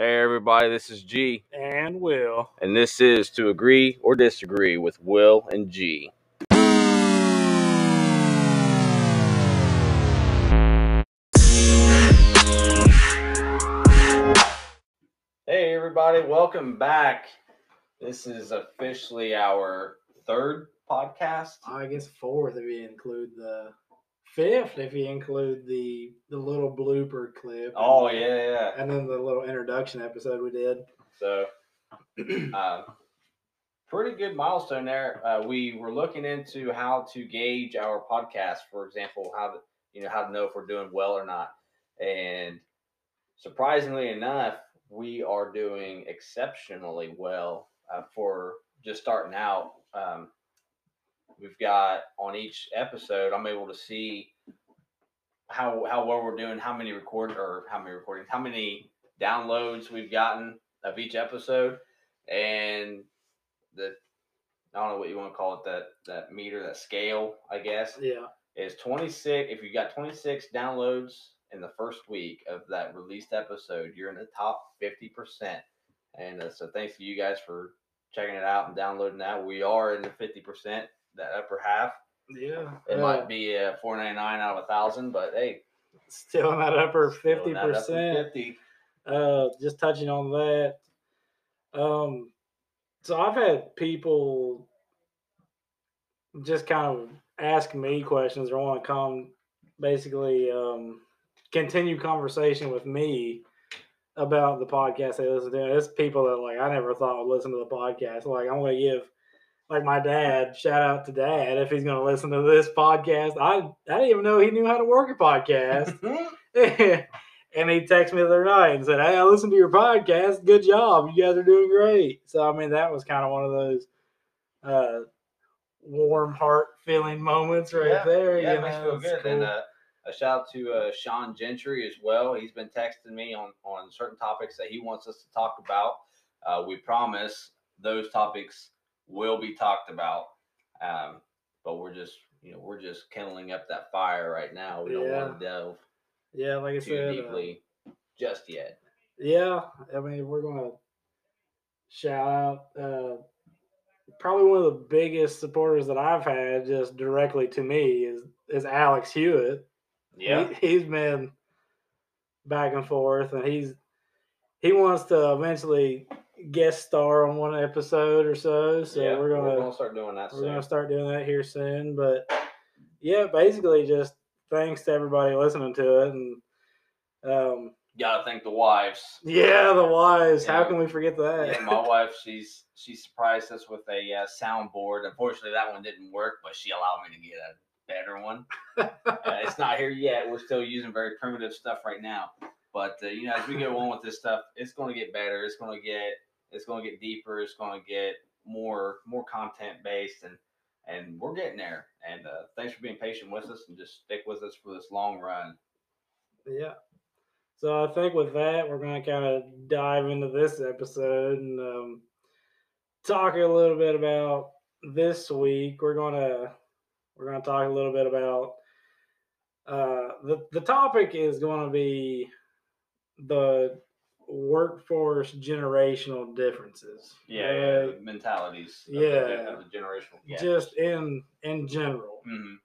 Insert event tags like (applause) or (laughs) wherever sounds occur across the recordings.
Hey, everybody, this is G, And Will. and this is To Agree or Disagree with Will and G. Hey, everybody, welcome back. This is officially our third podcast. I guess fourth if you include the fifth if you include the the little blooper clip. Oh, and- yeah, yeah. And then the little introduction episode we did. So, (clears throat) uh, pretty good milestone there. Uh, we were looking into how to gauge our podcast, for example, how to you know how to know if we're doing well or not. And surprisingly enough, we are doing exceptionally well uh, for just starting out. Um, we've got on each episode, I'm able to see how how well we're doing, how many record or how many recordings, how many downloads we've gotten of each episode, and the I don't know what you want to call it that that meter that scale I guess Yeah. is 26. If you got 26 downloads in the first week of that released episode, you're in the top 50 percent. And uh, so thanks to you guys for checking it out and downloading that. We are in the 50 percent, that upper half. Yeah. It Uh, might be uh, 499 out of a thousand, but hey, still in that upper fifty percent. 50. Uh just touching on that. Um so I've had people just kind of ask me questions or want to come basically um continue conversation with me about the podcast they listen to. It's people that like I never thought would listen to the podcast. Like I'm gonna give like my dad, shout out to dad if he's gonna listen to this podcast. I I didn't even know he knew how to work a podcast. (laughs) (laughs) and he texted me the other night and said, Hey, I listened to your podcast. Good job. You guys are doing great. So I mean that was kind of one of those uh warm heart feeling moments right Yeah, there. Yeah, you makes me feel good. And uh, a shout out to uh, Sean Gentry as well. He's been texting me on on certain topics that he wants us to talk about. Uh, we promise those topics will be talked about, um, but we're just you know we're just kindling up that fire right now. We don't want to delve yeah, like I too said, uh, deeply just yet. Yeah, I mean, we're gonna shout out uh, probably one of the biggest supporters that I've had just directly to me is is Alex Hewitt. Yeah, he, he's been back and forth, and he's he wants to eventually guest star on one episode or so. So yeah, we're gonna start doing that we're soon. gonna start doing that here soon. But yeah, basically just thanks to everybody listening to it, and um, Gotta thank the wives. yeah, the wise. How can we forget that? Yeah, my (laughs) wife, she's she surprised us with a uh, soundboard. Unfortunately, that one didn't work, but she allowed me to get a better one. (laughs) Uh, it's not here yet. We're still using very primitive stuff right now. But uh, you know, as we go on with this stuff, it's going to get better. It's going to get it's going to get deeper. It's going to get more more content based, and and we're getting there. And uh, thanks for being patient with us and just stick with us for this long run. Yeah. So I think with that, we're going to kind of dive into this episode and um, talk a little bit about this week. We're going to we're going to talk a little bit about uh, the the topic is going to be the workforce generational differences. right? mentalities. Of Yeah. the, of the generational. Yeah. Just in in general. Mhm.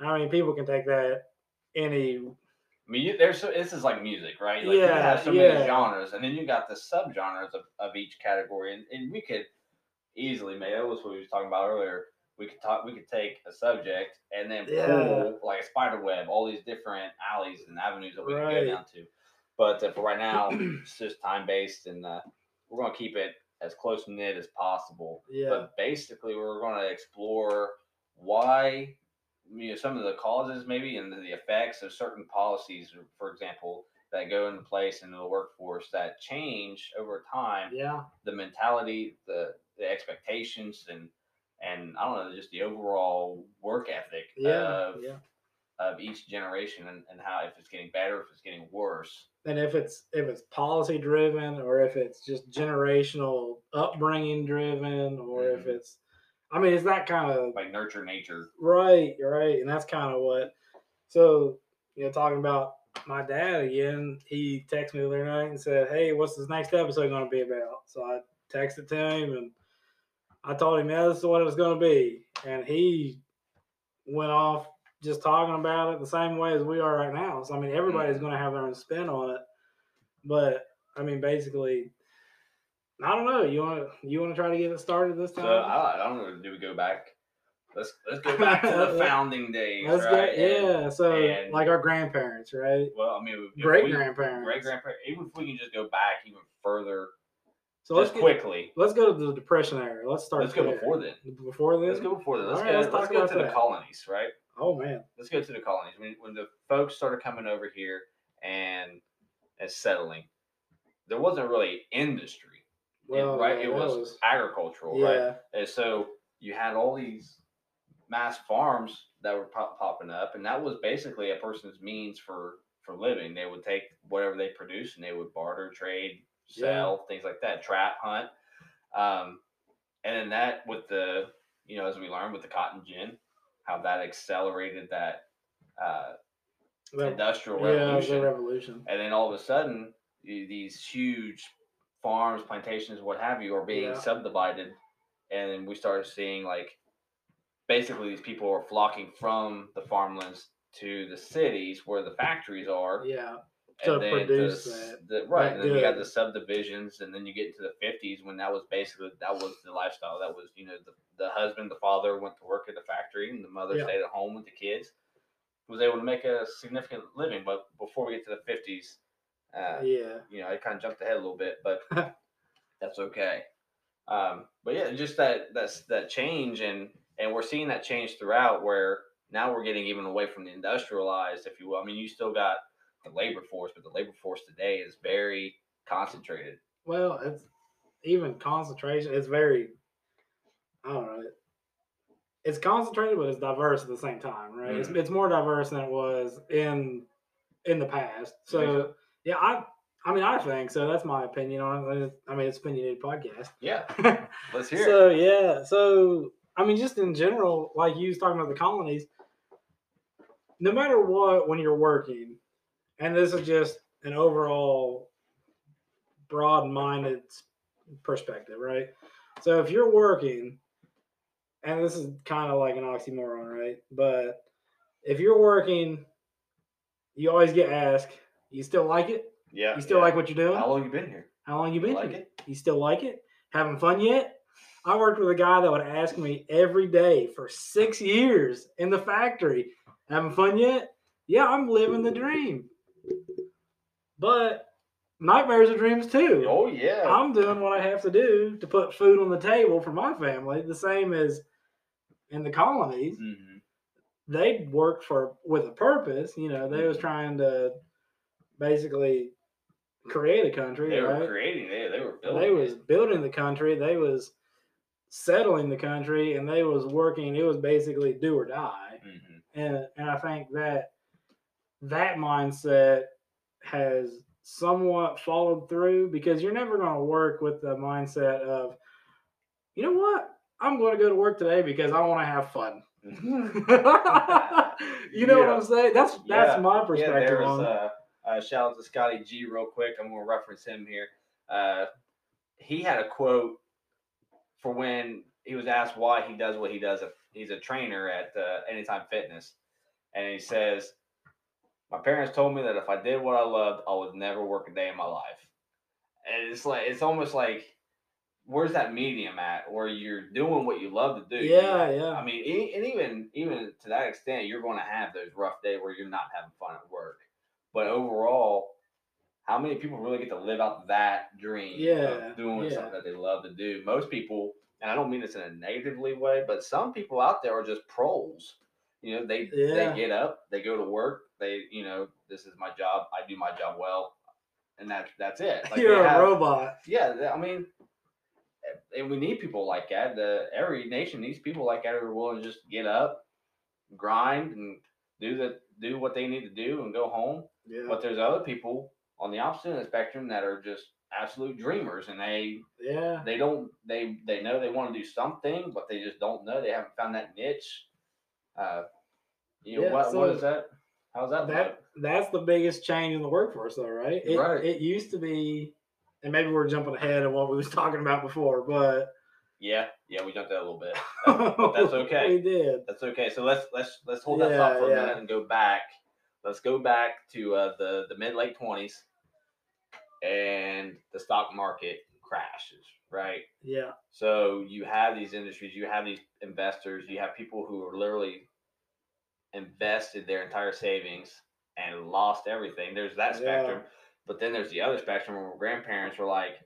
I mean, people can take that any I mean, you, there's so, this is like music, right? Like you Yeah, have so many yeah. genres, and then you got the subgenres of, of each category, and, and we could easily, maybe that was what we was talking about earlier. We could talk, we could take a subject and then Yeah. pull like a spider web, all these different alleys and avenues that we can Right. go down to. But uh, for right now, (clears throat) it's just time based, and uh, we're gonna keep it as close knit as possible. Yeah. But basically, we're going to explore why, you know, some of the causes maybe and the effects of certain policies, for example, that go into place in the workforce that change over time. yeah. The mentality, the the expectations, and and I don't know, just the overall work ethic Yeah. of yeah. of each generation, and, and how if it's getting better, if it's getting worse. And if it's if it's policy driven or if it's just generational upbringing driven or if Mhm. it's i mean it's that kind of Like nurture nature. right right and that's kind of what so you know talking about my dad again, he texted me the other night and said, "Hey, what's this next episode going to be about?" So I texted to him and I told him, "Yeah, this is what it was going to be," and he went off just talking about it the same way as we are right now. So I mean, everybody's Mhm. going to have their own spin on it, but I mean, basically, I don't know. You want to you want to try to get it started this So time? I, I don't know. Do we go back? Let's let's go (laughs) back to the founding days, Let's right? go. And- Yeah. So and- like our grandparents, right? well, I mean, great grandparents, great grandparents. Even if we can just go back even further, So let's get, quickly. let's go to the depression era. Let's start. Let's go there. before then. Before then. Let's go before then. Let's All go. right, let's let's talk go about to the colonies, right? Oh man. let's go to the colonies. When, when the folks started coming over here and and settling, there wasn't really industry, It- Well, right? yeah, It that was, agricultural, right? And so you had all these mass farms that were pop- popping up, and that was basically a person's means for for living. They would take whatever they produced and they would barter, trade, Yeah. sell, things like that, trap, hunt. Um, and then that with the you know as we learned with the cotton gin, how that accelerated that uh, industrial yeah, revolution, the revolution. and then all of a sudden these huge farms, plantations, what have you, are being Yeah. subdivided, and we started seeing like basically these people are flocking from the farmlands to the cities where the factories are. Yeah. And to then produce the, that- the- right, that and then you got the subdivisions, and then you get into the fifties when that was basically that was the lifestyle. That was you know the, the husband, the father went to work at the factory, and the mother Yeah. stayed at home with the kids. Was able to make a significant living, but before we get to the fifties, uh, yeah. you know, I kind of jumped ahead a little bit, but (laughs) that's okay. Um, but yeah, just that that's that change, and and we're seeing that change throughout. Where now we're getting even away from the industrialized, if you will. I mean, you still got the labor force, but the labor force today is very concentrated. Well, it's even concentration. It's very. I don't know. It's concentrated, but it's diverse at the same time, right? It's, Mhm. it's more diverse than it was in in the past. So yeah, I I mean I think so. That's my opinion on it. I mean it's a opinionated podcast. Yeah, (laughs) let's hear it. so yeah, so I mean, just in general, like you was talking about the colonies. No matter what, when you're working, and this is just an overall broad-minded perspective, right? So if you're working, and this is kind of like an oxymoron, right? But if you're working, you always get asked, "You still like it? Yeah, You still yeah. like what you're doing? How long you been here? How long you You been like here? it? You still like it? Having fun yet? I worked with a guy that would ask me every day for six years in the factory. Having fun yet? Yeah, I'm living the dream. But nightmares are dreams too. Oh yeah. I'm doing what I have to do to put food on the table for my family, the same as in the colonies. Mhm. They worked for with a purpose. You know, they was Mhm. trying to basically create a country. They right? were creating. They they were building. they it. was building the country they was settling the country and they was working it was basically do or die Mhm. and and i think that that mindset has somewhat followed through because you're never going to work with the mindset of you know what i'm going to go to work today because i want to have fun (laughs) you know what i'm saying that's that's Yeah. my perspective there's on it. uh, uh, shout out to Scotty G real quick. I'm gonna reference him here. Uh, he had a quote for when he was asked why he does what he does. He's a trainer at uh, Anytime Fitness, and he says, "My parents told me that if I did what I loved, I would never work a day in my life." And it's like it's almost like, where's that medium at, where you're doing what you love to do? You yeah yeah I mean, and even even to that extent, you're going to have those rough days where you're not having fun at work. But overall, how many people really get to live out that dream Yeah, of doing yeah. something that they love to do? Most people, and I don't mean this in a negatively way, but some people out there are just pros. You know, they Yeah. they get up, they go to work, they you know, this is my job, I do my job well, and that's that's it. (laughs) Like, you're a have- robot yeah, I mean, eh, and we need people like that. The every nation needs people like that who are willing to just get up, grind, and do the do what they need to do and go home. yeah But there's other people on the opposite end of the spectrum that are just absolute dreamers, and they yeah they don't they they know they want to do something, but they just don't know. They haven't found that niche. Uh, you know Yeah, what? what so- is that? How's that? that that's the biggest change in the workforce though right it, Right. it used to be and maybe we're jumping ahead of what we was (laughs) talking about before but Yeah, yeah, we jumped that a little bit. (laughs) But that's okay. we did That's okay. So let's let's let's hold that thought for a yeah. minute and go back. Let's go back to uh, the the mid late twenties, and the stock market crashes. Right. yeah So you have these industries, you have these investors, you have people who are literally invested their entire savings and lost everything. There's that Yeah. spectrum, but then there's the other spectrum where grandparents were like,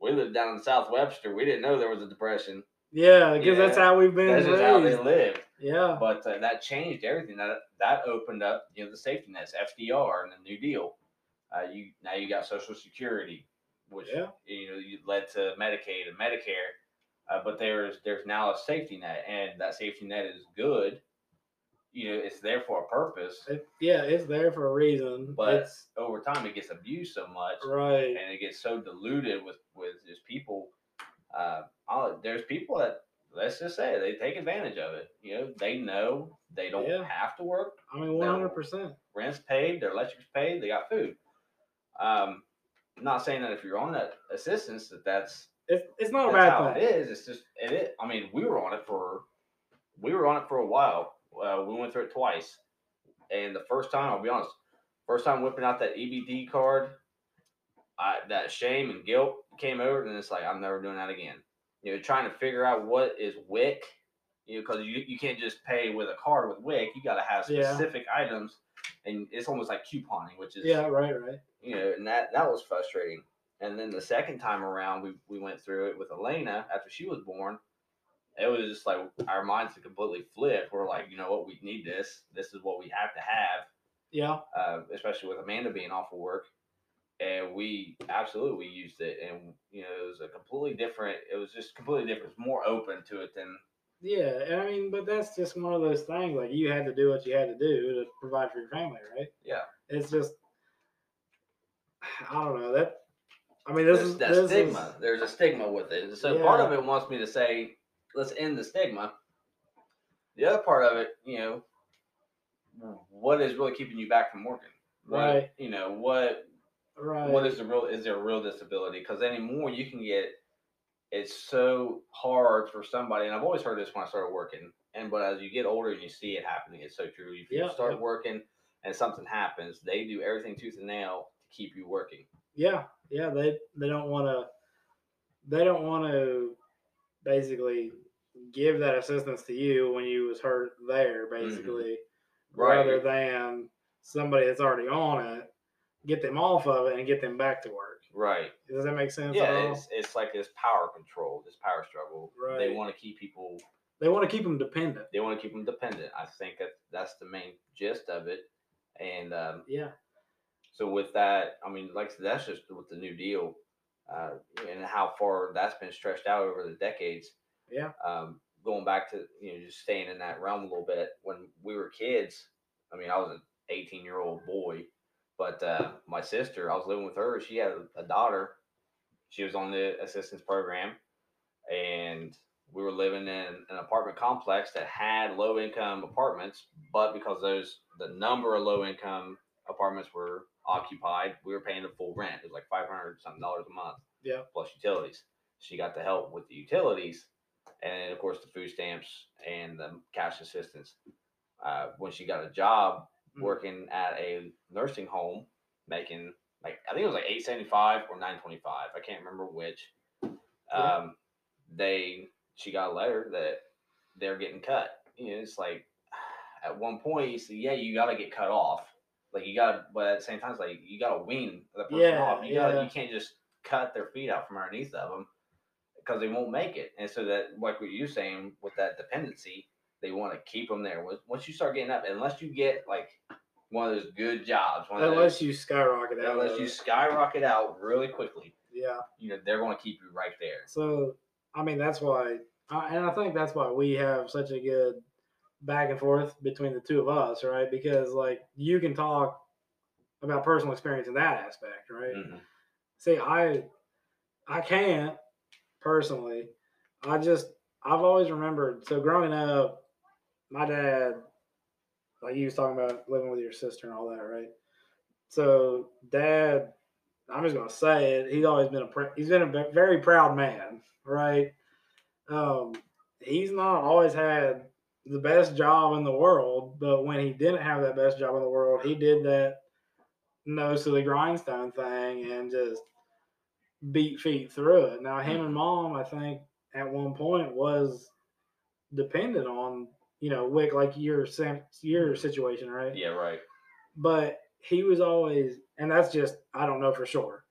"We lived down in South Webster. We didn't know there was a depression. yeah because that's how we've been That's how they lived." yeah But uh, that changed everything. That that opened up, you know, the safety nets, FDR, and the New Deal. Uh, you now you got Social Security, which Yeah. you know you led to Medicaid and Medicare. Uh, but there's there's now a safety net, and that safety net is good. You know, it's there for a purpose. It- yeah it's there for a reason But it's over time, it gets abused so much, right and it gets so diluted with with just people. Uh, there's people that let's just say they take advantage of it. You know, they know they don't Yeah. have to work. i mean 100% Rent's paid, their electric's paid, they got food. Um, I'm not saying that if you're on that assistance that that's it's, it's not a bad how thing it is. It's just it. I mean, we were on it for we were on it for a while. Uh, we went through it twice, and the first time, I'll be honest, first time whipping out that EBT card, I, that shame and guilt came over, and it's like I'm never doing that again. You know, trying to figure out what is WIC, you know, because you, you can't just pay with a card with WIC. You got to have Yeah. specific items, and it's almost like couponing, which is yeah right right you know, and that that was frustrating. And then the second time around, we we went through it with Elena after she was born. It was just like our minds had completely flipped. We're like, you know what, we need this. This is what we have to have, yeah uh, especially with Amanda being off of work. And we absolutely we used it, and you know, it was a completely different. It was just completely different. It's more open to it than Yeah, and I mean, but that's just one of those things. Like you had to do what you had to do to provide for your family, right? Yeah. It's just, I don't know that. I mean, this there's is that this stigma. Is, There's a stigma with it. So part of it wants me to say, let's end the stigma. The other part of it, you know, what is really keeping you back from working? What, Right. You know, what right. what is the real is there a real disability? Because anymore you can get it's so hard for somebody, and I've always heard this when I started working. And but as you get older and you see it happening, it's so true. If you Yeah, start yeah. working and something happens, they do everything tooth and nail to keep you working. Yeah, yeah. They they don't want to. They don't want to basically give that assistance to you when you was hurt there, basically, rather than somebody that's already on it, get them off of it and get them back to work. Right. Does that make sense? at Yeah, all? it's, it's like this power control, this power struggle. Right. They want to keep people. They want to keep them dependent. They want to keep them dependent. I think that that's the main gist of it. And um, Yeah. so with that, I mean, like that's just with the New Deal uh, and how far that's been stretched out over the decades. Yeah. Um, going back to you know just staying in that realm a little bit. When we were kids, I mean, I was an 18 year old boy, but uh, my sister, I was living with her. She had a, a daughter. She was on the assistance program, and we were living in an apartment complex that had low income apartments, but because those the number of low income apartments were occupied, we were paying the full rent. It was like five hundred something dollars a month. Yeah. Plus utilities. She got the help with the utilities, and of course the food stamps and the cash assistance. Uh, when she got a job Mhm. working at a nursing home, making like I think it was like eight seventy five or nine twenty five. I can't remember which. Um, they she got a letter that they're getting cut. You know, it's like at one point you say, yeah, you got to get cut off. Like you got, to but at the same time, it's like you got to wean the person Yeah, off. You got, yeah. to you can't just cut their feet out from underneath of them because they won't make it. And so that, like what you're saying with that dependency, they want to keep them there. Once- you start getting up, unless you get like one of those good jobs, one Unless those, you skyrocket out. unless you skyrocket out really quickly, Yeah. you know they're going to keep you right there. So, I mean, that's why, I, and I think that's why we have such a good back and forth between the two of us, right? Because like you can talk about personal experience in that aspect, right? Mhm. See, I, I can't personally. I just, I've always remembered. So growing up, my dad, like you was talking about living with your sister and all that, right? So dad, I'm just gonna say it. He's always been a he's been a very proud man, right? Um, he's not always had the best job in the world, but when he didn't have that best job in the world, he did that nose to the grindstone thing and just beat feet through it. Now mm. him and mom, I think at one point was dependent on you know WIC like your your situation, right? Yeah, right. But he was always, and that's just I don't know for sure,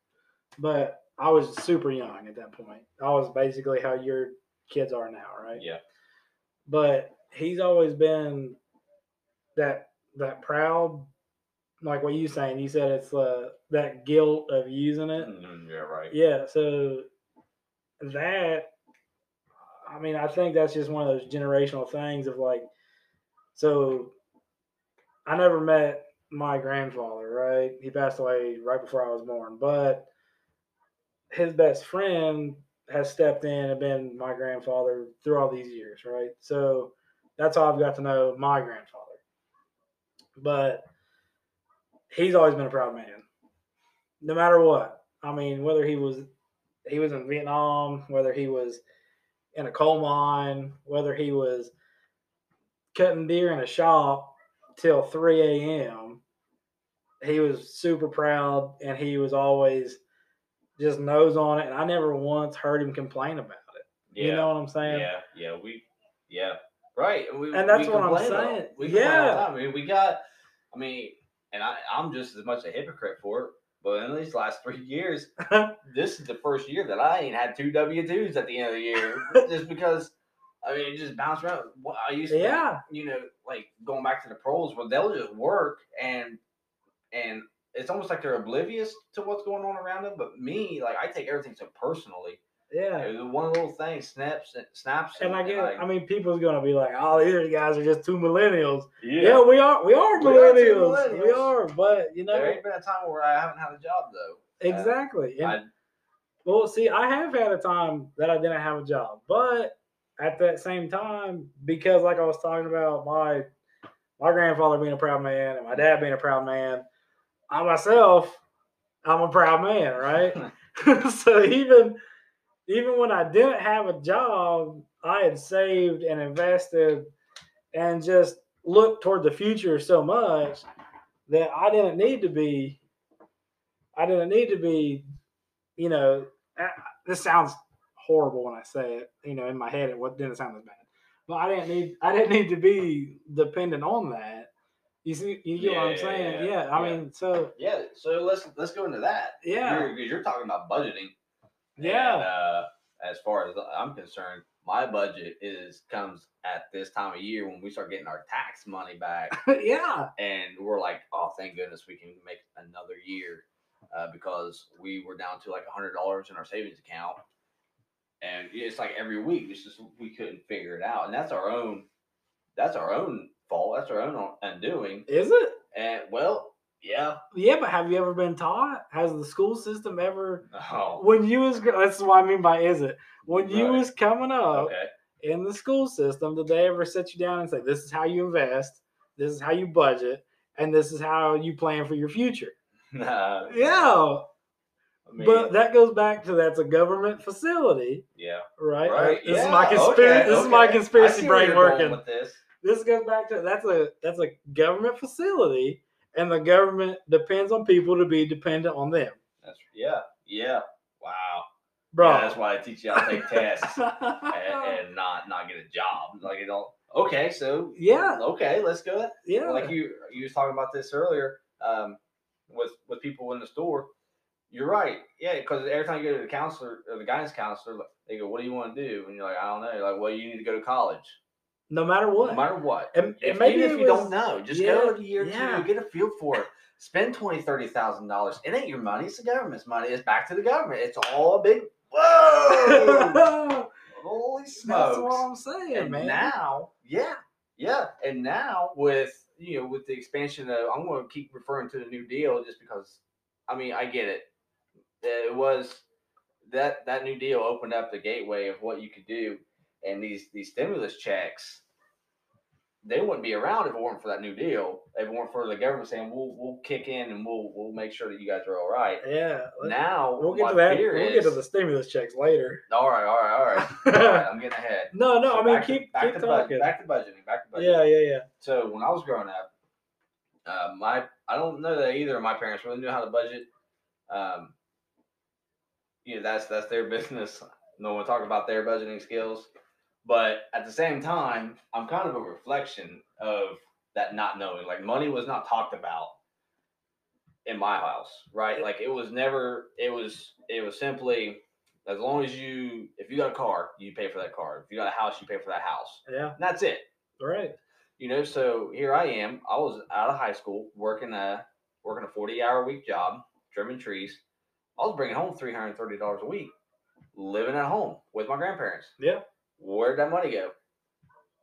but I was super young at that point. I was basically how your kids are now, right? Yeah. But he's always been that that proud, like what you saying. You said it's uh, that guilt of using it. Mhm, yeah, right. Yeah, so that I mean, I think that's just one of those generational things of like so I never met my grandfather, right? He passed away right before I was born, but his best friend has stepped in and been my grandfather through all these years, right? So that's how I've got to know my grandfather. But he's always been a proud man. No matter what. I mean, whether he was he was in Vietnam, whether he was in a coal mine, whether he was cutting deer in a shop till 3 a.m. He was super proud and he was always just nose on it. And I never once heard him complain about it. Yeah. You know what I'm saying? Yeah, yeah, we, yeah, right. We, And that's what I'm complain a lot. saying. We complain all the Yeah. I mean, we got. I mean, and I, I'm just as much a hypocrite for it. But in these last three years, (laughs) this is the first year that I ain't had two W twos at the end of the year, (laughs) just because. I mean, it just bounced around. I used to, yeah. you know, like going back to the pros, where they'll just work and and it's almost like they're oblivious to what's going on around them. But me, like, I take everything so personally. Yeah. One little thing snaps, snaps, And I get, like, I mean, people's gonna be like, "Oh, these guys are just two millennials." yeah. Yeah, we are. We are We are millennials. We are, but you know, There ain't been a time where I haven't had a job though. Uh, exactly. And I, Well, see, I have had a time that I didn't have a job, but at that same time, because like I was talking about my my grandfather being a proud man and my dad being a proud man, I myself, I'm a proud man, right? (laughs) (laughs) so even even when I didn't have a job, I had saved and invested and just looked toward the future so much that I didn't need to be I didn't need to be, you know, this sounds horrible when I say it, you know, in my head it didn't sound as bad. But I didn't need I didn't need to be dependent on that. You see you get what I'm saying? yeah, Yeah, I yeah. mean so yeah. So let's let's go into that. yeah. You're, 'cause you're talking about budgeting. Yeah. And, uh, as far as I'm concerned, my budget is comes at this time of year when we start getting our tax money back, (laughs) yeah. and we're like, oh, thank goodness we can make another year, uh, because we were down to like a hundred dollars in our savings account, and it's like every week, it's just we couldn't figure it out, and that's our own, that's our own fault, that's our own undoing, Is it? and well, yeah, Yeah, but have you ever been taught? Has the school system ever oh, when you was that's what I mean by is it? When you Right. was coming up okay, in the school system, did they ever sit you down and say, This is how you invest, this is how you budget, and this is how you plan for your future? (laughs) Nah, Yeah. I mean, but that goes back to that's a government facility, yeah. right? Right. This is my conspiracy. okay, this is my conspiracy brain working. with this. This goes back to that's a that's a government facility, and the government depends on people to be dependent on them, That's yeah, yeah. Wow. bro. Yeah, that's why I teach you how to take tests (laughs) and, and not not get a job. Like you don't. Okay, so yeah, okay, let's go. yeah, Like you you was talking about this earlier um, with with people in the store. You're right. Yeah, because every time you go to the counselor or the guidance counselor, they go, "What do you want to do?" And you're like, "I don't know." You're like, "Well, you need to go to college, no matter what. no matter what." and, If, and maybe even if you was- don't know, just yeah, go a year yeah. two, get a feel for it. Spend twenty, thirty thousand dollars. It ain't your money; it's the government's money. It's back to the government. It's all a big (laughs) whoa! Holy That's smokes! what I'm saying, and man. now, yeah, yeah, and now with you know with the expansion of, I'm going to keep referring to the New Deal just because, I mean, I get it. It was that that New Deal opened up the gateway of what you could do, and these these stimulus checks they wouldn't be around if it weren't for that new deal. If it weren't for the government saying we'll we'll kick in and we'll we'll make sure that you guys are all right. Yeah. Now we'll get to that. We'll is, get to the stimulus checks later. all right, all right, all right, (laughs) all right. I'm getting ahead. No, no. So I mean, back to- keep back keep to talking. back to budgeting. Back to budgeting. yeah, yeah, yeah. So when I was growing up, uh, my I don't know that either of my parents really knew how to budget. Um, you know, that's that's their (laughs) business. No one talk about their budgeting skills, but at the same time, I'm kind of a reflection of that not knowing. Like money was not talked about in my house, right? Like it was never. It was it was simply as long as you if you got a car, you pay for that car. If you got a house, you pay for that house. Yeah. And that's it Right. you know so here i am i was out of high school working a working a 40 hour week job trimming trees i was bringing home $330 a week living at home with my grandparents Yeah. Where'd that money go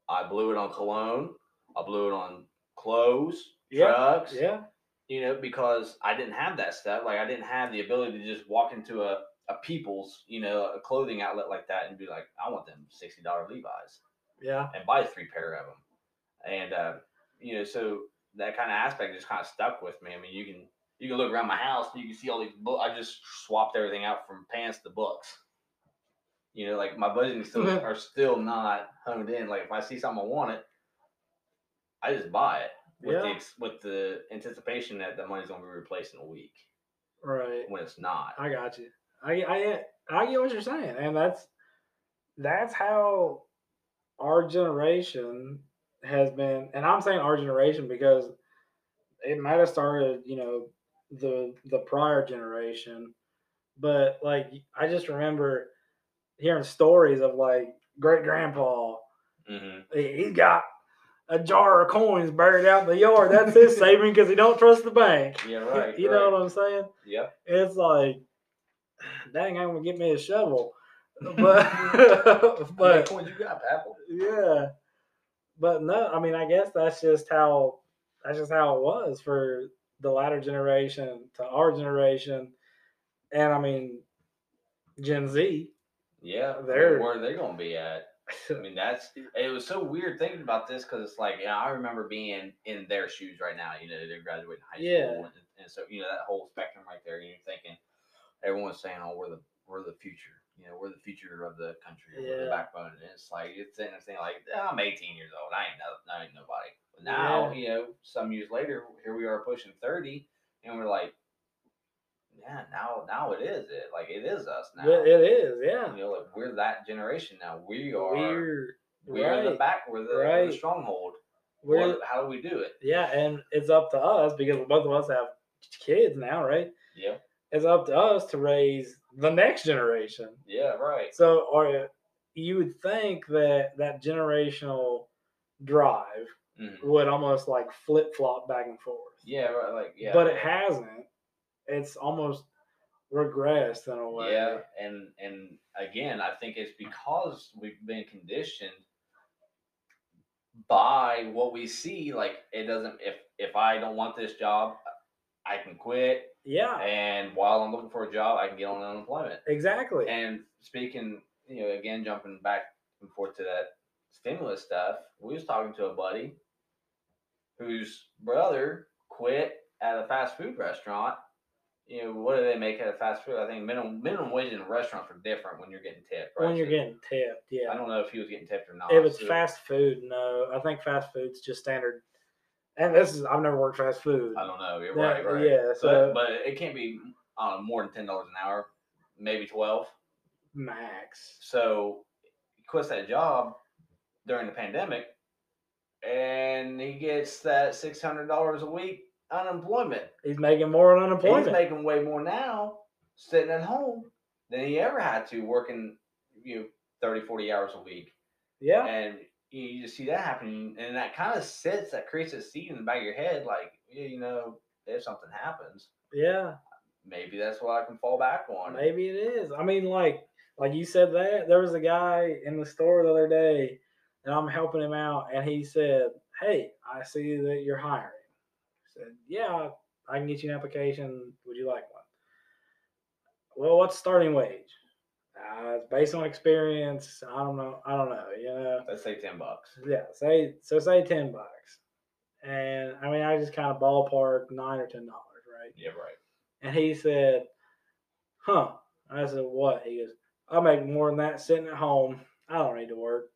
i blew it on cologne i blew it on clothes Yeah. drugs Yeah. you know because i didn't have that stuff like i didn't have the ability to just walk into a, a people's you know a clothing outlet like that and be like i want them $60 levi's Yeah. and buy three pair of them. And uh, you know, so that kind of aspect just kind of stuck with me. I mean, you can you can look around my house and you can see all these books. I just swapped everything out from pants to books. You know, like my budgeting still Mhm. are still not honed in. Like if I see something I want it, I just buy it with the Yeah. ex- with the anticipation that the money's gonna be replaced in a week Right. when it's not. I got you. I I I get what you're saying, and that's that's how our generation has been. And I'm saying our generation because it might have started, you know, the the prior generation, but like I just remember hearing stories of like great grandpa. hmm He, he's got a jar of coins buried out in the yard. That's his saving because he don't trust the bank. Yeah, (laughs) right. You know what I'm saying? Yep. it's like, dang, I'm gonna get me a shovel, (laughs) but (laughs) but coins you got, Apple? yeah, but no, I mean, I guess that's just how that's just how it was for the latter generation to our generation, and I mean, Gen Z. Yeah, They're- where are they gonna be at? I (laughs) mean, that's it was so weird thinking about this because it's like, yeah, I remember being in their shoes right now. You know, they're graduating high Yeah. school, and, and so you know that whole spectrum right there. You're thinking everyone's saying, "Oh, we're the we're the future." You know, we're the future of the country, we're the backbone. And it's like it's in this like, "Yeah, I'm 18 years old. I ain't no, I ain't nobody. But now, Yeah. you know, some years later, here we are pushing 30, and we're like, yeah, now now it is it. Like it is us now. It, it is, yeah. You know, like we're that generation now. We are We're we're the right. back. We're the, right. the stronghold. We're What- how do we do it? yeah, and it's up to us because both of us have kids now, right? Yeah, It's up to us to raise the next generation. yeah, right. So, or you would think that that generational drive Mhm. would almost like flip flop back and forth, Yeah, right. Like yeah, but it hasn't. It's almost regressed in a way. Yeah, and and again, I think it's because we've been conditioned by what we see. Like it doesn't. If if I don't want this job, I can quit. yeah, And while I'm looking for a job, I can get on unemployment. exactly. And speaking, you know, again jumping back and forth to that stimulus stuff, we was talking to a buddy whose brother quit at a fast food restaurant. You know, what do they make at a fast food? I think minimum minimum wage in restaurants are different when you're getting tipped. Right? when you're So getting tipped, yeah. I don't know if he was getting tipped or not. If it's So- fast food, no. I think fast food's just standard. And this is I've never worked fast food. I don't know. You're Yeah, right, right. yeah, But, so- but it can't be I more than ten dollars an hour, maybe twelve. Max. So he quits that job during the pandemic, and he gets that six hundred dollars a week unemployment. He's making more on unemployment. He's making way more now sitting at home than he ever had to working you know 30 40 hours a week yeah. and you, just see that happening and that kind of sits that creates a seed in the back of your head like yeah, you know if something happens Yeah. maybe that's what i can fall back on Maybe it is. I mean, like like you said that there was a guy in the store the other day, and I'm helping him out, and he said, "Hey, I see that you're hiring." I said, "Yeah, I can get you an application. Would you like one?" Well, what's starting wage? Uh, it's based on experience. I don't know. I don't know. You know. Let's say ten bucks. Yeah. Say so. Say ten bucks. And I mean, I just kind of ballpark nine or ten dollars, right? Yeah, right. And he said, "Huh." I said, "What?" He goes, "I make more than that sitting at home. I don't need to work."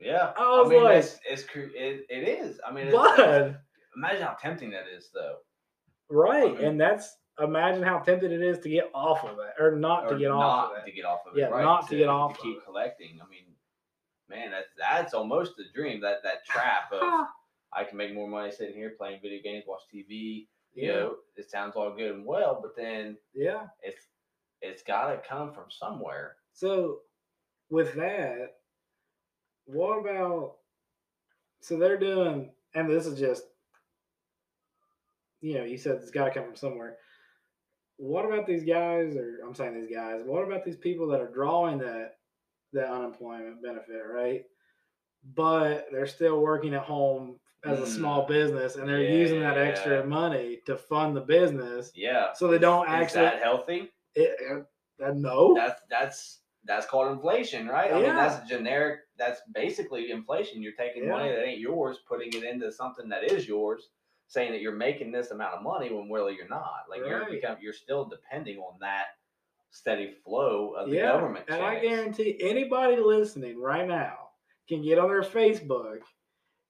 Yeah, I was mean, like- it's, it's it, it is. I mean, it's, But imagine how tempting that is, though. right, mean- and that's imagine how tempted it is to get off of that, or not to get not off of it. to get off of it. Yeah, right, not to get off of keep it. collecting. I mean, man, that's that's almost the dream. That that trap of (laughs) I can make more money sitting here playing video games, watch TV. You yeah, know, it sounds all good and well, but then yeah. it's it's got to come from somewhere. So with that, what about so they're doing and this is just you know, you said it's gotta come from somewhere. What about these guys or I'm saying these guys, what about these people that are drawing that that unemployment benefit, right? But they're still working at home as a Mm. small business and they're using that Yeah. extra money to fund the business. Yeah. So they don't Is actually that healthy? it, it- uh, no. That's that's that's called inflation, right? I mean, that's generic. That's basically inflation. You're taking money that ain't yours, putting it into something that is yours, saying that you're making this amount of money when really you're not. Like you're become, you're still depending on that steady flow of the Yeah, government. And I guarantee anybody listening right now can get on their Facebook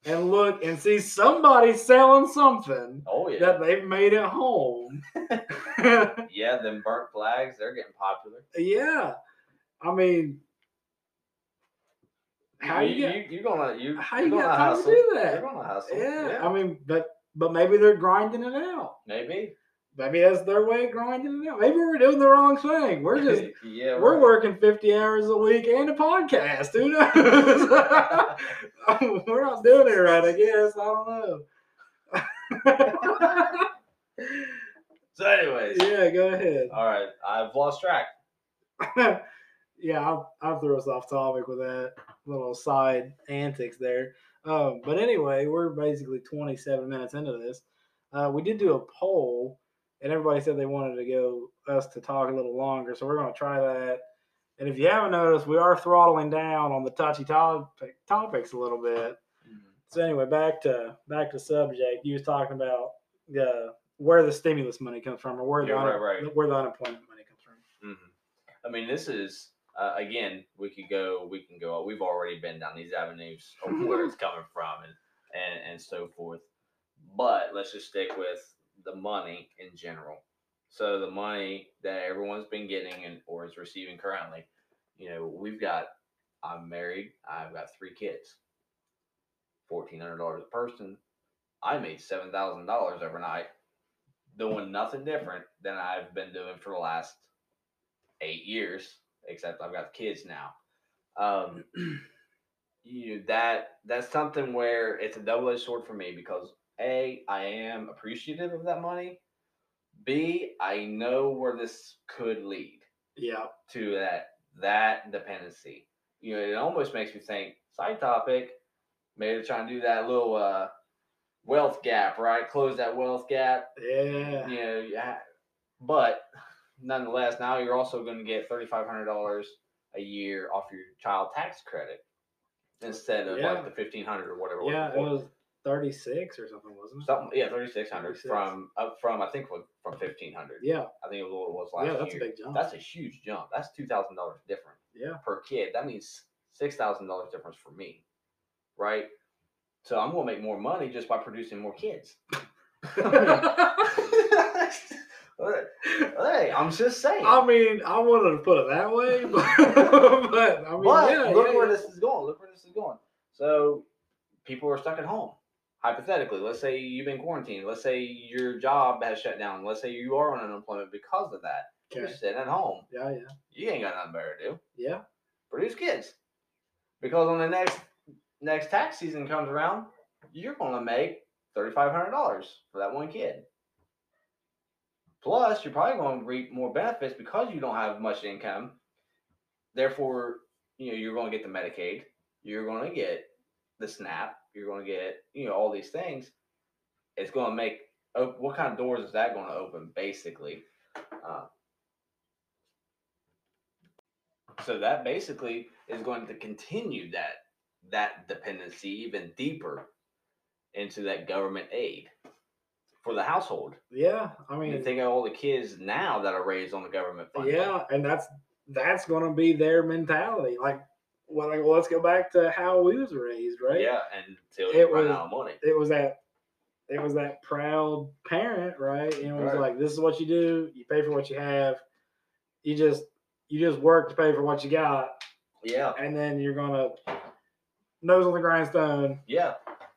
and look and see somebody selling something Oh yeah, that they've made at home. (laughs) (laughs) yeah. Them burnt flags, they're getting popular. yeah. I mean, how you, you, get, you, are gonna you how you're you gonna got time to hustle. do You're that? gonna hustle. Yeah, I mean, but but maybe they're grinding it out. maybe. Maybe that's their way of grinding it out. Maybe we're doing the wrong thing. We're just (laughs) yeah, we're right. working 50 hours a week and a podcast. Who knows? (laughs) we're not doing it right, I guess. I don't know. (laughs) So, anyways, yeah, go ahead. all right, I've lost track. yeah, I'll, I'll throw us off topic with that little side antics there. Um, but anyway, we're basically 27 minutes into this. Uh, we did do a poll, and everybody said they wanted to go us to talk a little longer, so we're going to try that. And if you haven't noticed, we are throttling down on the touchy topic, topics a little bit. So anyway, back to back to subject. You was talking about the where the stimulus money comes from, or where the Yeah, un- right, right. where the unemployment money comes from. hmm I mean, this is uh, again. We could go. We can go. We've already been down these avenues of (laughs) where it's coming from and and and so forth. But let's just stick with the money in general. So the money that everyone's been getting and or is receiving currently, you know, we've got. I'm married. I've got three kids. Fourteen hundred dollars a person. I made seven thousand dollars overnight, doing nothing different than I've been doing for the last eight years, except I've got kids now. Um, (clears throat) you that that's something where it's a double edged sword for me because a I am appreciative of that money. B I know where this could lead Yeah, to that that dependency. You know, it almost makes me think side topic. Maybe they're trying to do that little uh, wealth gap, right? Close that wealth gap yeah, you know, yeah, but nonetheless, now you're also going to get thirty five hundred dollars a year off your child tax credit instead of Yeah. like the fifteen hundred or whatever. yeah. It was thirty six or something, wasn't it? something. Yeah, thirty six hundred 36. from up from I think from from fifteen hundred. Yeah, I think it was what it was last year. yeah. That's year. a big jump. That's a huge jump. That's two thousand dollars different yeah, per kid. That means six thousand dollars difference for me, right? So I'm going to make more money just by producing more kids. (laughs) (laughs) (laughs) hey, I'm just saying. I mean, I wanted to put it that way, (laughs) but, but I mean, but yeah, look yeah, where yeah. this is going. Look where this is going. So people are stuck at home. Hypothetically, let's say you've been quarantined. Let's say your job has shut down. Let's say you are on unemployment because of that. You're sitting at home. Yeah, yeah, You ain't got nothing better to do. yeah. Produce kids. Because when the next next tax season comes around, you're gonna make thirty five hundred dollars for that one kid. Plus, you're probably going to reap more benefits because you don't have much income. Therefore, you know you're going to get the Medicaid. You're going to get the SNAP. You're going to get you know all these things. It's going to make op- what kind of doors is that going to open? Basically, uh, So that basically is going to continue that that dependency even deeper into that government aid for the household. Yeah, I mean, mean, think of all the kids now that are raised on the government funding. yeah, and that's that's going to be their mentality. Like, well, like, well, let's go back to how we was raised, right? Yeah, until It was- out of money. it was that it was that proud parent, right? And it was Right. like, this is what you do. You pay for what you have. You just you just work to pay for what you got, Yeah, and then you're gonna nose on the grindstone. yeah.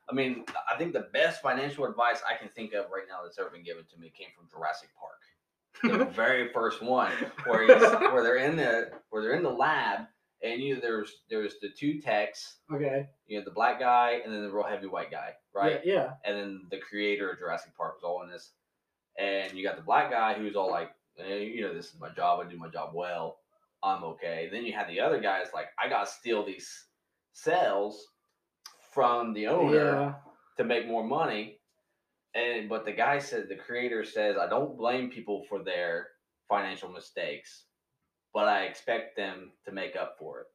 I mean, I think the best financial advice I can think of right now that's ever been given to me came from Jurassic Park. the (laughs) very first one where (laughs) where they're in the where they're in the lab and you know, there's there's the two techs Okay. you know the black guy and then the real heavy white guy right Yeah. yeah. and then the creator of Jurassic Park was all in this and you got the black guy who's all like eh, you know this is my job I do my job well I'm okay then you have the other guys like I gotta steal these cells from the owner Yeah. to make more money. And but the guy said the creator says I don't blame people for their financial mistakes, but I expect them to make up for it.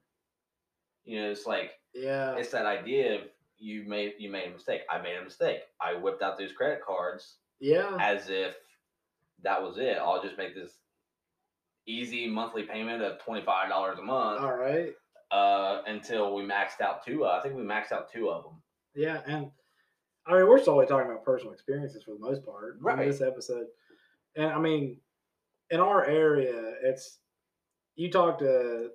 You know, it's like Yeah. it's that idea of you made you made a mistake. I made a mistake. I whipped out those credit cards Yeah. as if that was it. I'll just make this easy monthly payment of twenty five dollars a month All right. Uh, until we maxed out two. I think we maxed out two of them. Yeah, and I mean, we're solely talking about personal experiences for the most part Right. in this episode. And I mean, in our area, it's you talk to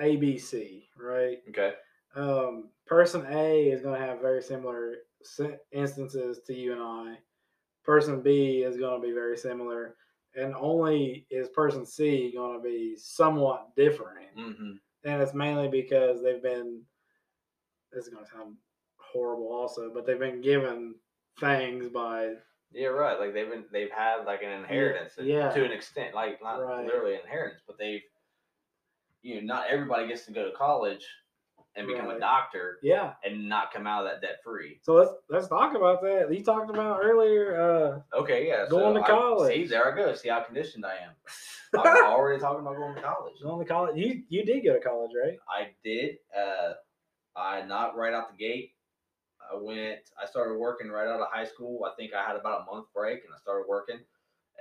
ABC, right? Okay. Um, person A is going to have very similar instances to you and I. Person B is going to be very similar, and only is person C going to be somewhat different Mm-hmm. And it's mainly because they've been this is going to sound horrible also but they've been given things by Yeah, right. Like they've been they've had like an inheritance yeah. to an extent, like not Right. literally inheritance, but they've you know, not everybody gets to go to college and become a doctor yeah and not come out of that debt free. so let's let's talk about that you talked about earlier Okay, yeah. Going to I- college. see, there I go. See how conditioned I am. uh (laughs) I'm already talking about going to college. going to college you you did go to college right I did. Uh, I not right out the gate. I went. I started working right out of high school. I think I had about a month break, and I started working.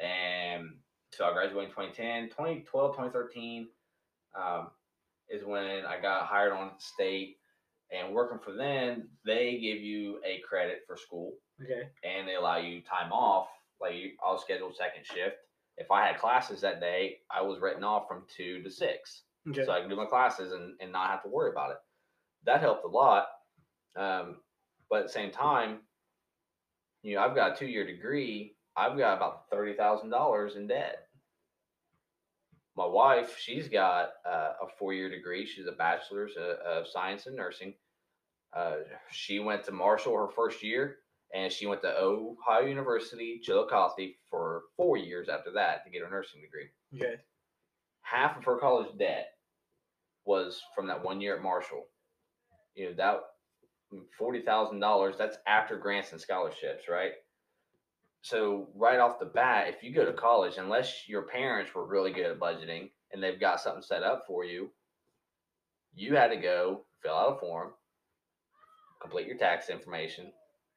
And so I graduated in 2010, 2012, 2013 um, is when I got hired on at the state. And working for them, they give you a credit for school, okay and they allow you time off. Like you, I was scheduled second shift. If I had classes that day, I was written off from two to six okay so I can do my classes and, and not have to worry about it. That helped a lot. Um, but at the same time, you know, I've got a two year degree. I've got about thirty thousand dollars in debt. My wife, she's got uh, a four year degree. She's a bachelor's of, of science and nursing. Uh, she went to Marshall her first year, and she went to Ohio University, Chillicothe, for four years after that to get her nursing degree okay half of her college debt was from that one year at Marshall. You know, that forty thousand dollars, that's after grants and scholarships, right? So right off the bat, if you go to college, unless your parents were really good at budgeting and they've got something set up for you, you had to go fill out a form, complete your tax information,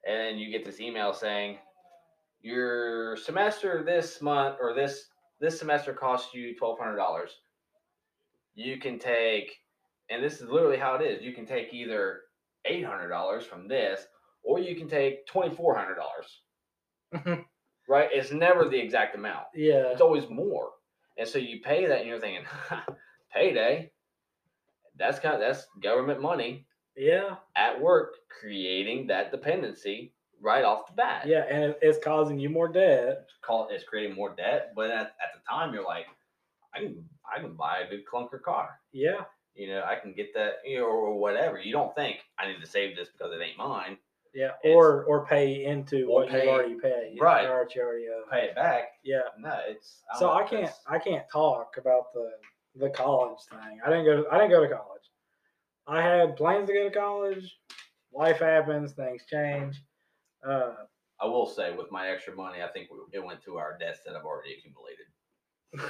and you get this email saying your semester this month or this this semester costs you twelve hundred dollars. You can take, and this is literally how it is. You can take either eight hundred dollars from this, or you can take twenty four hundred dollars. Mm-hmm. Right? It's never the exact amount. yeah It's always more, and so you pay that, and you're thinking, (laughs) payday. That's kind of that's government money yeah at work creating that dependency right off the bat. yeah and it's causing you more debt call it's creating more debt, but at, at the time you're like, I can I can buy a good clunker car. yeah You know, I can get that, you know, or whatever. You don't think I need to save this because it ain't mine. Yeah or or pay into or what pay- you've already pay. right. you already owe. Pay it back. yeah No, it's don't so I can't I can't talk about the the college thing. I didn't go to, I didn't go to college. I had plans to go to college. Life happens, things change. Uh, I will say, with my extra money, I think we- it went to our debts that I've already accumulated. (laughs)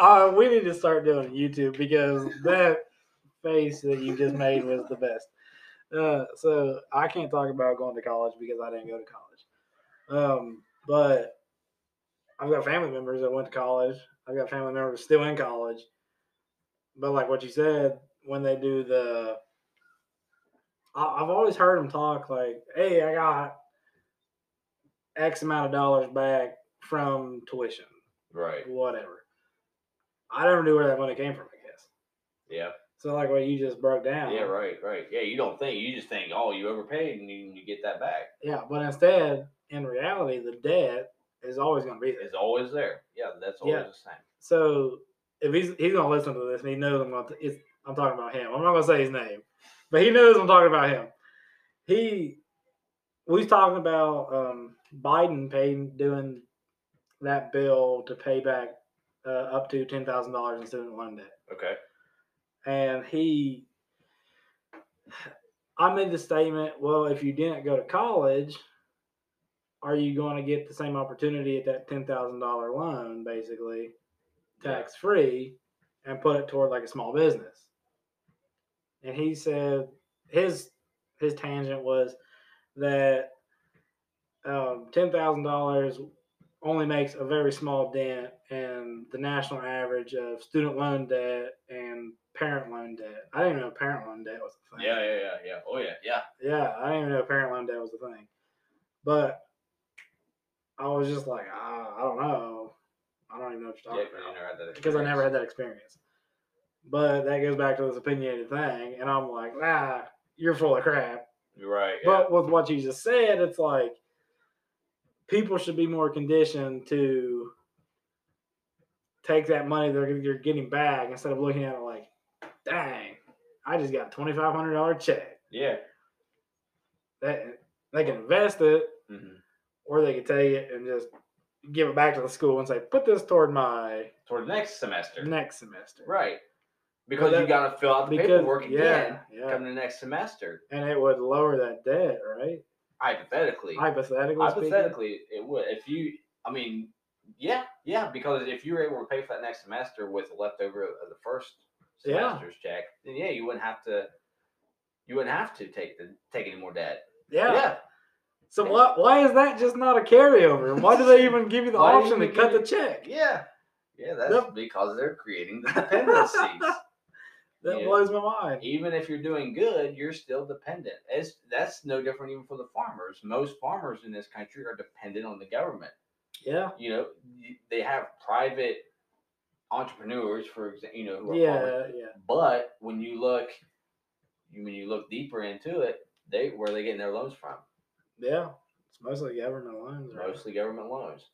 uh, we need to start doing YouTube because that face that you just made was the best. Uh, so I can't talk about going to college because I didn't go to college. Um, but I've got family members that went to college. I've got family members still in college. But like what you said, when they do the, I- I've always heard them talk like, "Hey, I got X amount of dollars back from tuition, Right. whatever." I never knew where that money came from. I guess. Yeah. So like what you just broke down. Yeah. Right. Right. Yeah. You don't think you just think, oh, you overpaid and you, you get that back. Yeah, but instead, in reality, the debt is always going to be there. It's always there. Yeah. That's always Yeah. the same. So if he's he's going to listen to this and he knows I'm going to, it's, I'm talking about him. I'm not going to say his name, but he knows I'm talking about him. He we was talking about um, Biden paying doing that bill to pay back uh, up to ten thousand dollars in student loan debt. Okay. And he I made the statement, well, if you didn't go to college, are you going to get the same opportunity at that ten thousand dollar loan, basically, tax free, and put it toward like a small business? And he said his his tangent was that um, ten thousand dollars only makes a very small dent in the national average of student loan debt and parent loan debt. I didn't know parent loan debt was a thing. Yeah. Yeah. Yeah. Yeah. Oh yeah. Yeah. Yeah, I didn't even know parent loan debt was a thing. But I was just like, ah, I don't know. I don't even know what you're Yeah. talking you about never had that because I never had that experience. But that goes back to this opinionated thing, and I'm like, ah, you're full of crap. You're right. Yeah. But with what you just said, it's like people should be more conditioned to take that money they're you're getting back instead of looking at it like, dang, I just got a twenty five hundred dollar check. yeah. That they can invest it, hmm or they could take it and just give it back to the school and say, put this toward my Toward next semester. next semester. Right. Because you that- got to fill out the Because paperwork again yeah, yeah, come the next semester. and it would lower that debt, right? Hypothetically. Hypothetically, speaking. Hypothetically, it would. If you, I mean, yeah, yeah, because if you were able to pay for that next semester with the leftover of the first Yeah. semester's check, then yeah, you wouldn't have to. You wouldn't have to take the take any more debt. Yeah. Yeah. So Yeah. why why is that just not a carryover? Why do they (laughs) even give you the you option to cut give the check? yeah, yeah. That's Yep. because they're creating the (laughs) dependencies. That Yeah. blows my mind. even if you're doing good, you're still dependent. It's that's no different even for the farmers. Most farmers in this country are dependent on the government. Yeah. You know, they have private entrepreneurs, for example, you know, who are farmers. Yeah, yeah. But when you look, you- when you look deeper into it, they where are they getting their loans from? Yeah. It's mostly government loans, right? Mostly government loans.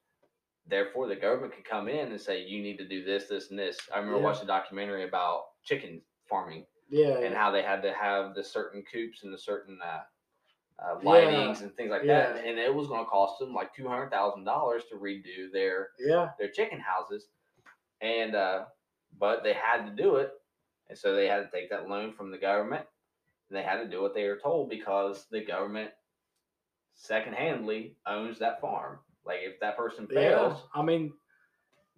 Therefore, the government can come in and say, "You need to do this, this, and this." I remember Yeah. watching a documentary about chicken farming Yeah. and how they had to have the certain coops and the certain uh, uh, Yeah. lightings and things like that, and it was going to cost them like two hundred thousand dollars to redo their Yeah. their chicken houses, and uh, but they had to do it, and so they had to take that loan from the government, and they had to do what they were told because the government secondhandly owns that farm. Like if that person Yeah. fails, I mean,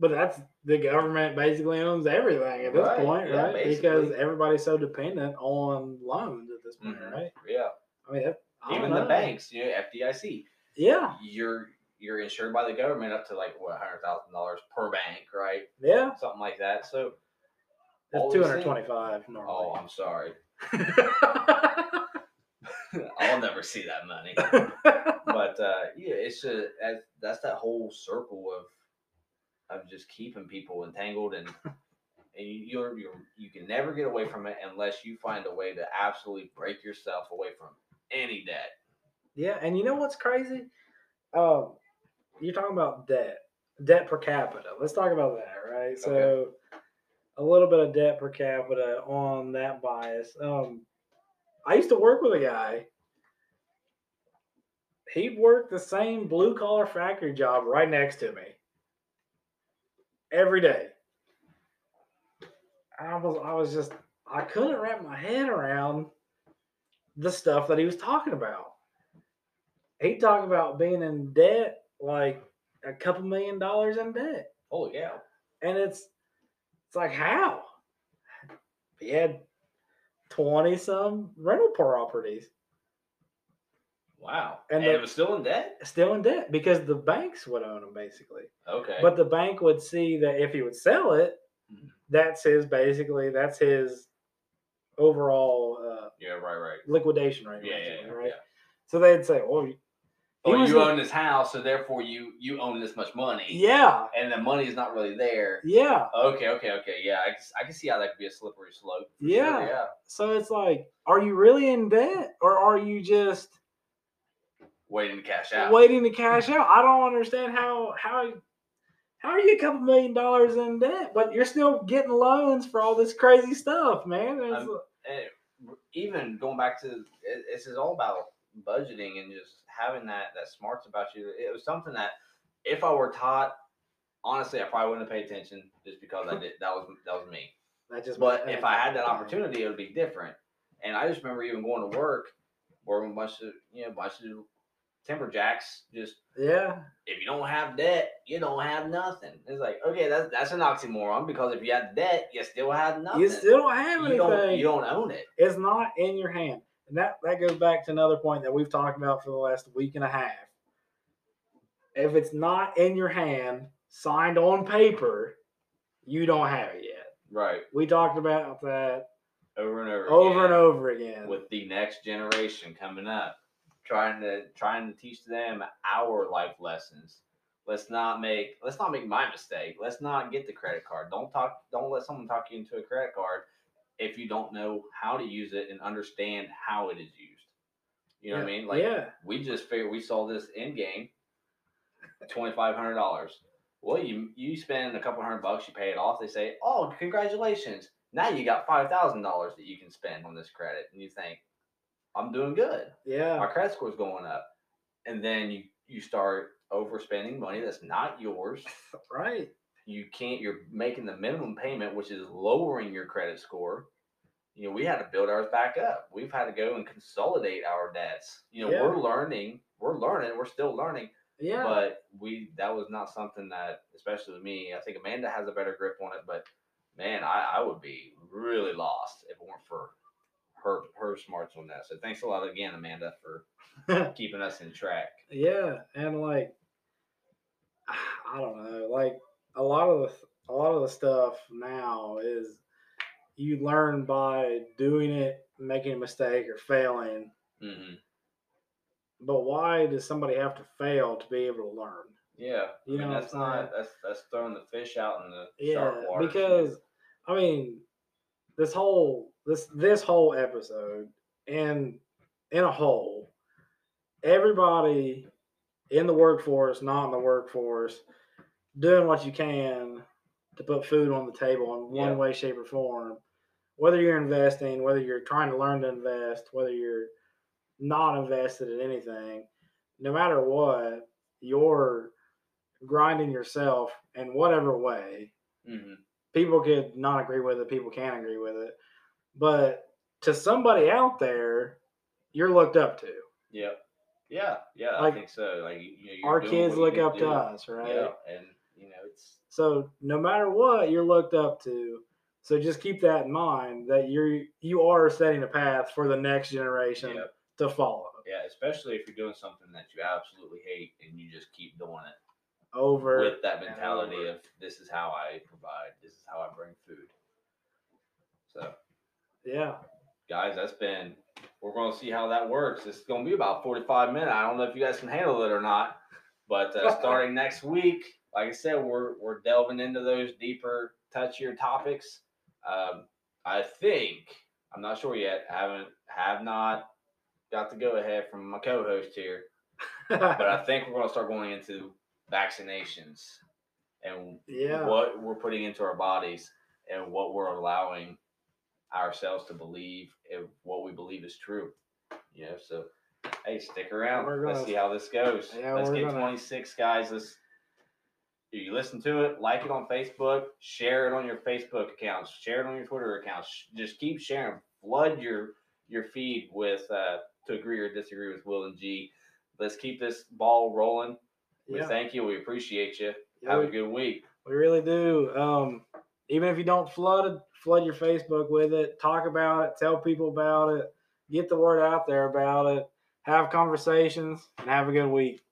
but that's the government basically owns everything at this Right, point, yeah, right? Because everybody's so dependent on loans at this point, Mhm. right? yeah, I mean, that, I even the know. banks, you know, FDIC, Yeah. you're you're insured by the government up to like what hundred thousand dollars per bank, right? Yeah. Something like that. So, these two hundred twenty-five oh, normally. I'm sorry, (laughs) I'll never see that money. (laughs) but uh, yeah, it's a that's, that's that whole circle of of just keeping people entangled and and you, you're you're you can never get away from it unless you find a way to absolutely break yourself away from any debt. Yeah, and you know what's crazy? Um, you're talking about debt, debt per capita. Let's talk about that, right? So, a little bit of debt per capita on that bias. Um, I used to work with a guy. He worked the same blue collar factory job right next to me every day. I was, I was just, I couldn't wrap my head around the stuff that he was talking about he talked about being in debt like a couple million dollars in debt Holy cow! and it's It's like how? He had twenty some rental properties Wow. And And, the- it was still in debt. still in debt because the banks would own them basically. Okay. But the bank would see that if he would sell it, Mhm. that's his basically that's his overall uh, yeah, right, right. liquidation rate. Yeah, yeah, yeah. right. yeah. So they'd say, "Oh, he Oh, you own this house, so therefore you you own this much money. yeah, And the money is not really there. yeah." Okay, okay, okay. Yeah, I, can- I can see how that could be a slippery slope. for sure, Yeah. yeah. So it's like, are you really in debt, or are you just Waiting to cash out. waiting to cash out? I don't understand how how how are you a couple million dollars in debt, but you're still getting loans for all this crazy stuff, man. It's- Um, And even going back to it, this is all about budgeting and just having that that smarts about you. It was something that if I were taught, honestly, I probably wouldn't have paid attention just because I did. That was that was me. that just But if I had that opportunity, it would be different. And I just remember even going to work, where a bunch of you know, a bunch of timberjacks just yeah, if you don't have debt, you don't have nothing. It's like okay, that's that's an oxymoron because if you have debt, you still have nothing. you still don't have you anything. don't you don't own it. It's not in your hand. And that, that goes back to another point that we've talked about for the last week and a half. If it's not in your hand, signed on paper, you don't have it yet. Right. We talked about that Over and over. over again and over again. with the next generation coming up, trying to trying to teach them our life lessons. Let's not make let's not make my mistake. Let's not get the credit card. Don't talk. Don't let someone talk you into a credit card if you don't know how to use it and understand how it is used. You know what I mean? Like yeah, we just figured we saw this in game, twenty five hundred dollars. Well, you you spend a couple hundred bucks, you pay it off. They say, "Oh, congratulations! Now you got five thousand dollars that you can spend on this credit." And you think, "I'm doing good. yeah, My credit score's going up." And then you you start overspending money that's not yours. (laughs) right. You can't. You're making the minimum payment, which is lowering your credit score. You know, we had to build ours back up. We've had to go and consolidate our debts. You know, Yeah. we're learning. We're learning. We're still learning. Yeah, But we that was not something that, especially with me, I think Amanda has a better grip on it. But man, I, I would be really lost if it weren't for her her smarts on that. So thanks a lot again, Amanda, for (laughs) keeping us in track. yeah, and like, (sighs) I don't know, like a lot of the a lot of the stuff now is you learn by doing it, making a mistake, or failing. hmm But why does somebody have to fail to be able to learn? Yeah, You I mean know that's not that's that's throwing the fish out in the Yeah, sharp water. because I mean, this whole this this whole episode and in a whole, everybody in the workforce, not in the workforce, doing what you can to put food on the table in one Yeah. way, shape, or form. Whether you're investing, whether you're trying to learn to invest, whether you're not invested in anything, no matter what, you're grinding yourself in whatever way. hmm People could not agree with it, people can agree with it. But to somebody out there, you're looked up to. Yep. Yeah, yeah, Like, I think so. Like you know, Our kids look up to us, right? Yeah, and you know it's So no matter what, you're looked up to. So just keep that in mind that you're you are setting a path for the next generation to follow yeah, especially if you're doing something that you absolutely hate and you just keep doing it. over with that mentality of this is how I provide, this is how I bring food. So, yeah. guys, that's been. We're going to see how that works. It's going to be about 45 minutes. I don't know if you guys can handle it or not, but uh, (laughs) starting next week, like I said, we're we're delving into those deeper, touchier topics. Um, I think I'm not sure yet. Haven't have not got the go ahead from my co-host here but I (laughs) think we're going to start going into vaccinations and Yeah. what we're putting into our bodies and what we're allowing ourselves to believe and what we believe is true. You know, so hey, stick around. We're Let's see how this goes. Yeah, Let's get gonna- 26 guys. Let's if you listen to it, like it on Facebook, share it on your Facebook accounts, share it on your Twitter accounts. Just keep sharing. Flood your your feed with uh, to agree or disagree with Will and G. Let's keep this ball rolling. We yeah. thank you. We appreciate you. Yeah, Have we- a good week. We really do. Um, even if you don't flood flood your Facebook with it, talk about it, tell people about it, get the word out there about it, have conversations, and have a good week.